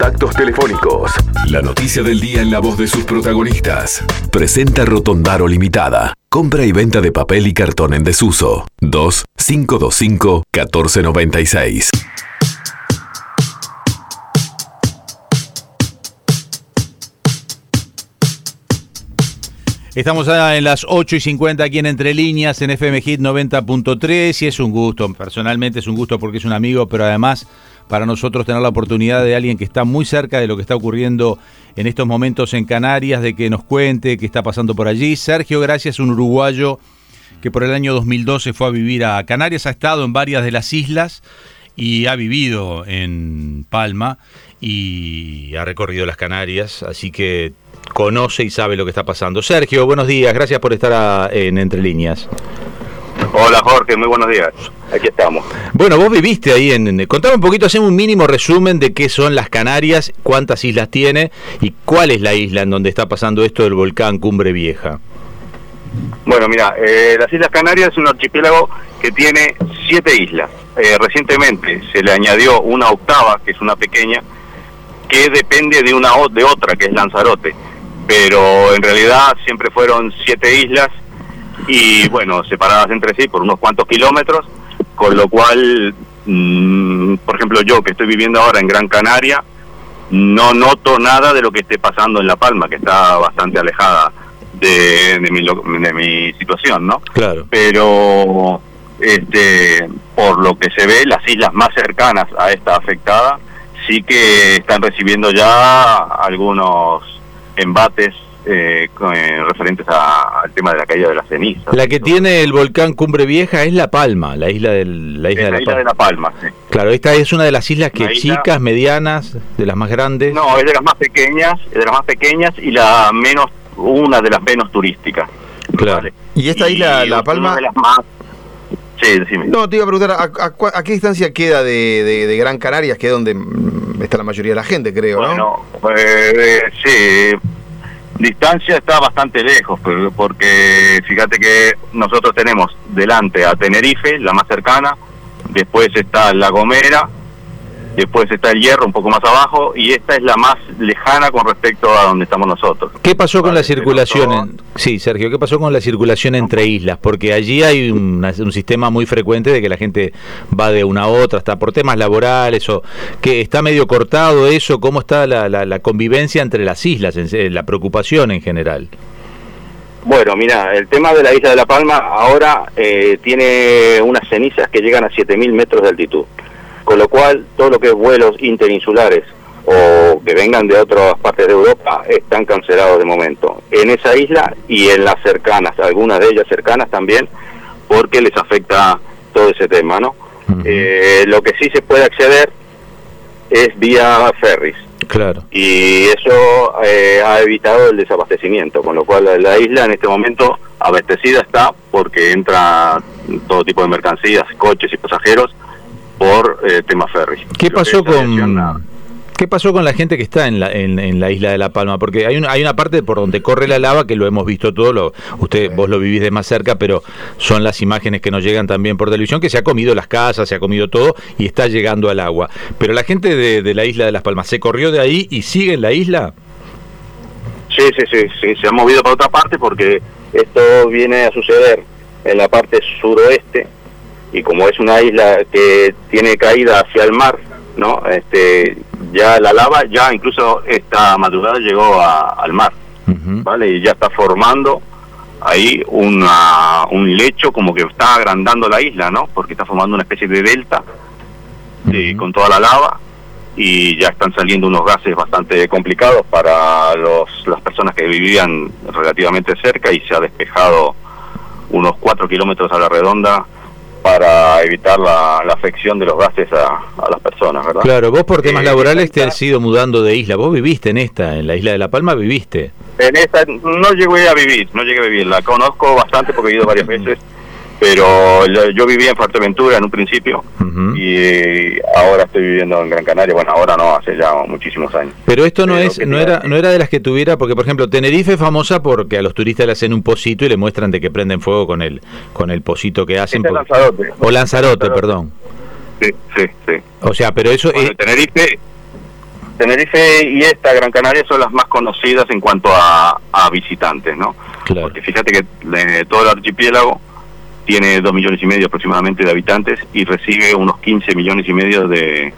contactos telefónicos. La noticia del día en la voz de sus protagonistas. Presenta Rotondaro Limitada. Compra y venta de papel y cartón en desuso. 2 525 1496. Estamos en las 8 y 50 aquí en Entre Líneas, en FM Hit 90.3 y es un gusto, personalmente es un gusto porque es un amigo, pero además para nosotros tener la oportunidad de alguien que está muy cerca de lo que está ocurriendo en estos momentos en Canarias, de que nos cuente qué está pasando por allí. Sergio Gracias, un uruguayo que por el año 2012 fue a vivir a Canarias, ha estado en varias de las islas y ha vivido en Palma y ha recorrido las Canarias, así que conoce y sabe lo que está pasando. Sergio, buenos días, gracias por estar en Entre Líneas. Hola Jorge, muy buenos días. Aquí estamos. Bueno, vos viviste ahí en... Contame un poquito, hacemos un mínimo resumen de qué son las Canarias, cuántas islas tiene y cuál es la isla en donde está pasando esto del volcán Cumbre Vieja. Bueno, mira, eh, las Islas Canarias es un archipiélago que tiene siete islas. Eh, recientemente se le añadió una octava, que es una pequeña, que depende de una de otra, que es Lanzarote. Pero en realidad siempre fueron siete islas y bueno, separadas entre sí por unos cuantos kilómetros, con lo cual, mm, por ejemplo, yo que estoy viviendo ahora en Gran Canaria, no noto nada de lo que esté pasando en La Palma, que está bastante alejada de, de, mi, de mi situación, ¿no? Claro. Pero este, por lo que se ve, las islas más cercanas a esta afectada sí que están recibiendo ya algunos embates eh, eh, referentes al tema de la caída de las cenizas. La que tiene el volcán Cumbre Vieja es La Palma, la isla, del, la isla, de, la isla de La Palma. Sí. Claro, esta es una de las islas que chicas, medianas, de las más grandes. No, es de las más pequeñas, es de las más pequeñas y la menos, una de las menos turísticas. Claro. Y esta isla, La Palma. De las más, Sí, decime. No, te iba a preguntar, ¿a, a, qué distancia queda de, de, de, Gran Canarias, que es donde está la mayoría de la gente, creo, bueno, ¿no? Eh, sí, distancia está bastante lejos, porque fíjate que nosotros tenemos delante a Tenerife, la más cercana, después está La Gomera, después está el Hierro un poco más abajo y esta es la más lejana con respecto a donde estamos nosotros. ¿Qué pasó con la circulación? En... Sí, Sergio, ¿qué pasó con la circulación entre islas? Porque allí hay un, un, sistema muy frecuente de que la gente va de una a otra, hasta por temas laborales o que está medio cortado eso, ¿cómo está la, la, la convivencia entre las islas, la preocupación en general? Bueno, mira, el tema de la isla de La Palma ahora eh, tiene unas cenizas que llegan a 7.000 metros de altitud con lo cual todo lo que es vuelos interinsulares o que vengan de otras partes de Europa están cancelados de momento en esa isla y en las cercanas, algunas de ellas cercanas también, porque les afecta todo ese tema, ¿no? Uh -huh. eh, lo que sí se puede acceder es vía ferries. Claro. Y eso eh, ha evitado el desabastecimiento, con lo cual la, la isla en este momento abastecida está porque entra todo tipo de mercancías, coches y pasajeros por eh, tema ferry. ¿Qué pasó con qué pasó con la gente que está en la, en, en la isla de La Palma? Porque hay una, hay una parte por donde corre la lava que lo hemos visto todo, lo, usted vos lo vivís de más cerca, pero son las imágenes que nos llegan también por televisión que se ha comido las casas, se ha comido todo y está llegando al agua. Pero la gente de, de la isla de Las Palmas se corrió de ahí y sigue en la isla. Sí, sí, sí, sí, se ha movido para otra parte porque esto viene a suceder en la parte suroeste y como es una isla que tiene caída hacia el mar, ¿no? Este, ya la lava ya incluso esta madrugada llegó a, al mar, uh -huh. ¿vale? Y ya está formando ahí una, un lecho como que está agrandando la isla, ¿no? Porque está formando una especie de delta uh -huh. con toda la lava y ya están saliendo unos gases bastante complicados para los, las personas que vivían relativamente cerca y se ha despejado unos cuatro kilómetros a la redonda para evitar la, la, afección de los gases a, a, las personas, ¿verdad? Claro, vos por temas eh, laborales te has ido mudando de isla. Vos viviste en esta, en la isla de La Palma, viviste. En esta no llegué a vivir, no llegué a vivir. La conozco bastante porque he ido varias veces, pero yo vivía en Fuerteventura en un principio uh -huh. y ahora estoy viviendo en Gran Canaria. Bueno, ahora no, hace ya muchísimos años. Pero esto no pero es, no era, no era de las que tuviera, porque por ejemplo Tenerife es famosa porque a los turistas le hacen un pocito y le muestran de que prenden fuego con el, con el pocito que hacen. Este porque... Lanzarote. O Lanzarote, perdón. Sí, sí, sí. O sea, pero eso bueno, es... Tenerife Tenerife y esta Gran Canaria son las más conocidas en cuanto a, visitantes, ¿no? Porque fíjate que eh, todo el archipiélago tiene dos millones y medio aproximadamente de habitantes y recibe unos 15 millones y medio de,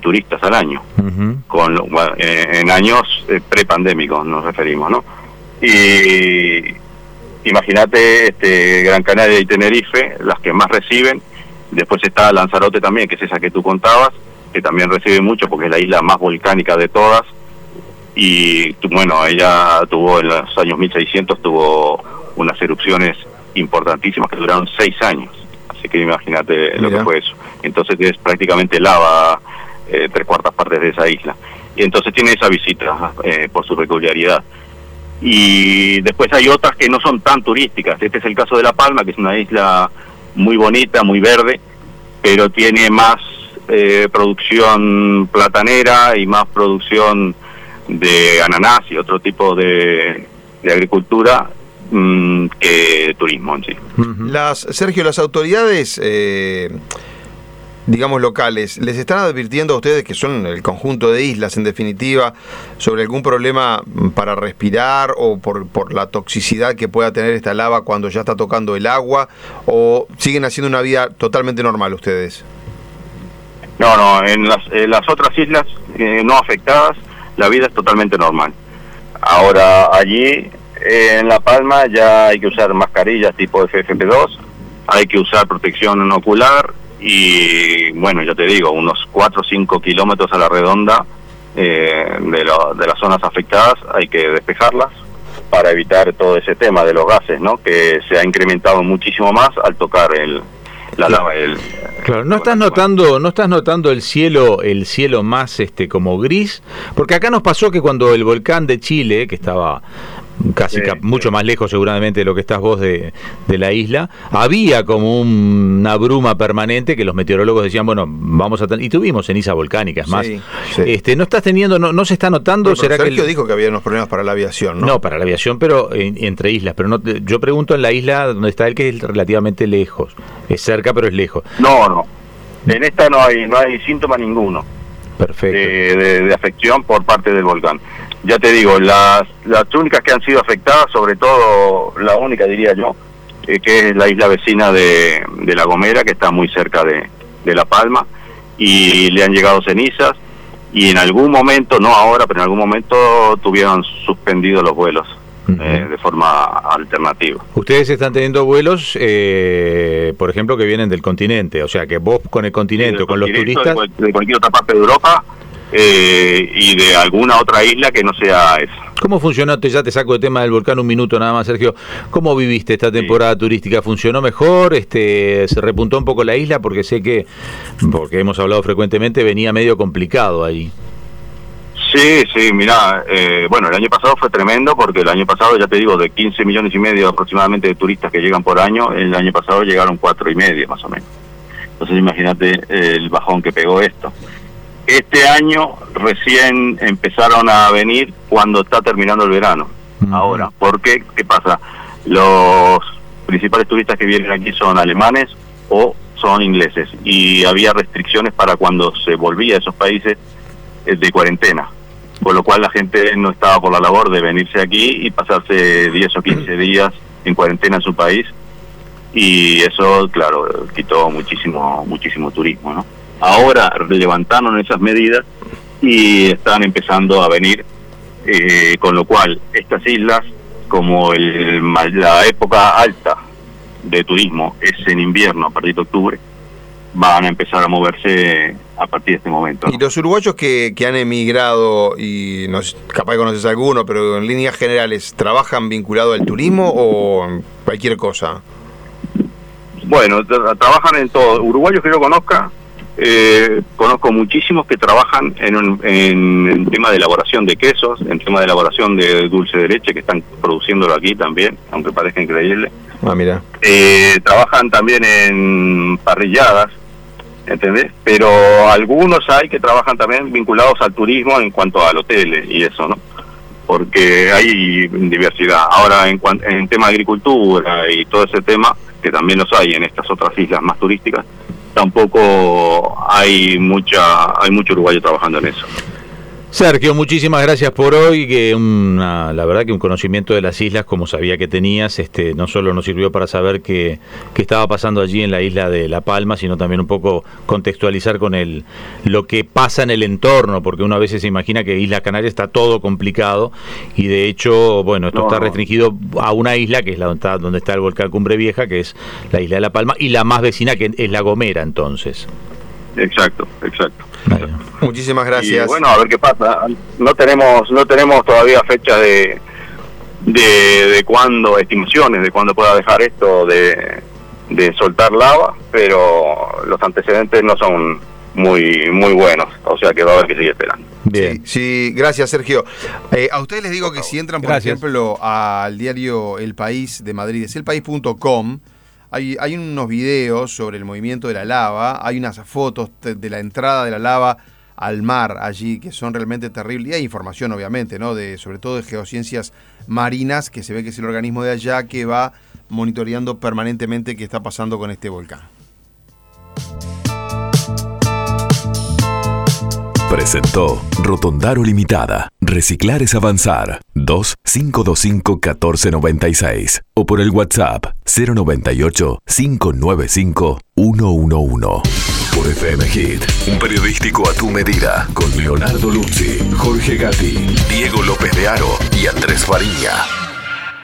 turistas al año, con eh, en años eh, prepandémicos nos referimos, ¿no? Y imagínate este, Gran Canaria y Tenerife, las que más reciben, después está Lanzarote también, que es esa que tú contabas, que también recibe mucho porque es la isla más volcánica de todas, y bueno, ella tuvo en los años 1600 tuvo unas erupciones importantísimas que duraron seis años. Así que imagínate lo que fue eso. Entonces es prácticamente lava eh, tres cuartas partes de esa isla. Y entonces tiene esa visita eh, por su peculiaridad. Y después hay otras que no son tan turísticas. Este es el caso de La Palma, que es una isla muy bonita, muy verde, pero tiene más eh, producción platanera y más producción de ananás y otro tipo de, de agricultura Mm, que turismo en sí. Las, Sergio, las autoridades, eh, digamos locales, ¿les están advirtiendo a ustedes, que son el conjunto de islas en definitiva, sobre algún problema para respirar o por, por la toxicidad que pueda tener esta lava cuando ya está tocando el agua? ¿O siguen haciendo una vida totalmente normal ustedes? No, no, en las, las otras islas eh, no afectadas, la vida es totalmente normal. Ahora allí en La Palma ya hay que usar mascarillas tipo FFP2, hay que usar protección ocular y bueno, ya te digo, unos 4 o 5 kilómetros a la redonda eh, de, de las zonas afectadas hay que despejarlas para evitar todo ese tema de los gases, ¿no? Que se ha incrementado muchísimo más al tocar el, la lava. El, claro, no estás notando, no estás notando el cielo, el cielo más este como gris, porque acá nos pasó que cuando el volcán de Chile, que estaba casi mucho más lejos seguramente de lo que estás vos de, la isla, había como una bruma permanente que los meteorólogos decían, bueno, vamos a tener, y tuvimos ceniza volcánica, es más, este no estás teniendo, no, no se está notando, será que dijo que había unos problemas para la aviación, ¿no? No, para la aviación, pero entre islas, pero no yo pregunto en la isla donde está él que es relativamente lejos, es cerca pero es lejos. No, no. En esta no hay no hay síntoma ninguno. Perfecto. de afección por parte del volcán ya te digo, las, las únicas que han sido afectadas, sobre todo la única diría yo, eh, que es la isla vecina de, de, La Gomera, que está muy cerca de, de La Palma, y le han llegado cenizas, y en algún momento, no ahora, pero en algún momento tuvieron suspendido los vuelos. Eh, de forma alternativa. Ustedes están teniendo vuelos, eh, por ejemplo, que vienen del continente, o sea que vos con el continente o con los turistas... de cualquier otra parte de Europa eh, y de alguna otra isla que no sea esa. ¿Cómo funcionó? Ya te saco el tema del volcán un minuto nada más, Sergio. ¿Cómo viviste esta temporada turística? ¿Funcionó mejor? Este, ¿Se repuntó un poco la isla? Porque sé que, porque hemos hablado frecuentemente, venía medio complicado ahí. Sí, sí, mira, eh, bueno, el año pasado fue tremendo porque el año pasado, ya te digo, de 15 millones y medio aproximadamente de turistas que llegan por año, el año pasado llegaron cuatro y medio más o menos. Entonces imagínate el bajón que pegó esto. Este año recién empezaron a venir cuando está terminando el verano. Ahora, ¿por qué? ¿Qué pasa? Los principales turistas que vienen aquí son alemanes o son ingleses y había restricciones para cuando se volvía a esos países eh, de cuarentena, con lo cual la gente no estaba por la labor de venirse aquí y pasarse 10 o 15 días en cuarentena en su país y eso, claro, quitó muchísimo muchísimo turismo, ¿no? Ahora levantaron esas medidas y están empezando a venir, eh, con lo cual estas islas, como el, la época alta de turismo es en invierno a partir de octubre, van a empezar a moverse a partir de este momento. ¿Y los uruguayos que, que han emigrado, y no, capaz que conoces alguno, pero en líneas generales, ¿trabajan vinculado al turismo o cualquier cosa? Bueno, trabajan en todo. Uruguayos que yo conozca, eh, conozco muchísimos que trabajan en, en, tema de elaboración de quesos, en tema de elaboración de dulce de leche, que están produciéndolo aquí también, aunque parezca increíble. Ah, mira. Eh, trabajan también en parrilladas, ¿entendés? Pero algunos hay que trabajan también vinculados al turismo en cuanto al hotel y eso, ¿no? Porque hay diversidad. Ahora, en, en tema de agricultura y todo ese tema, que también los hay en estas otras islas más turísticas, tampoco hay mucha hay mucho uruguayo trabajando en eso. Sergio, muchísimas gracias por hoy. Que una, la verdad que un conocimiento de las islas, como sabía que tenías, este, no solo nos sirvió para saber qué, estaba pasando allí en la isla de La Palma, sino también un poco contextualizar con el, lo que pasa en el entorno, porque uno a veces se imagina que Islas Canarias está todo complicado y de hecho, bueno, esto está restringido a una isla que es la donde está, donde está el volcán Cumbre Vieja, que es la isla de La Palma, y la más vecina que es La Gomera, entonces. Exacto, exacto. Muchísimas gracias. bueno, a ver qué pasa. No tenemos no tenemos todavía fecha de de, de cuándo, estimaciones de cuándo pueda dejar esto de, de soltar lava, pero los antecedentes no son muy muy buenos, o sea que va a haber que seguir esperando. Bien. Sí, gracias Sergio. Eh, a ustedes les digo que si entran, por ejemplo, al diario El País de Madrid, es elpaís.com, hay, hay unos videos sobre el movimiento de la lava, hay unas fotos de la entrada de la lava al mar allí que son realmente terribles y hay información obviamente, ¿no? De sobre todo de geociencias marinas que se ve que es el organismo de allá que va monitoreando permanentemente qué está pasando con este volcán. Presentó Rotondaro Limitada. Reciclar es avanzar. 2-525-1496. O por el WhatsApp 098-595-111. Por FM Hit. Un periodístico a tu medida. Con Leonardo Luzzi, Jorge Gatti, Diego López de Aro y Andrés Fariña.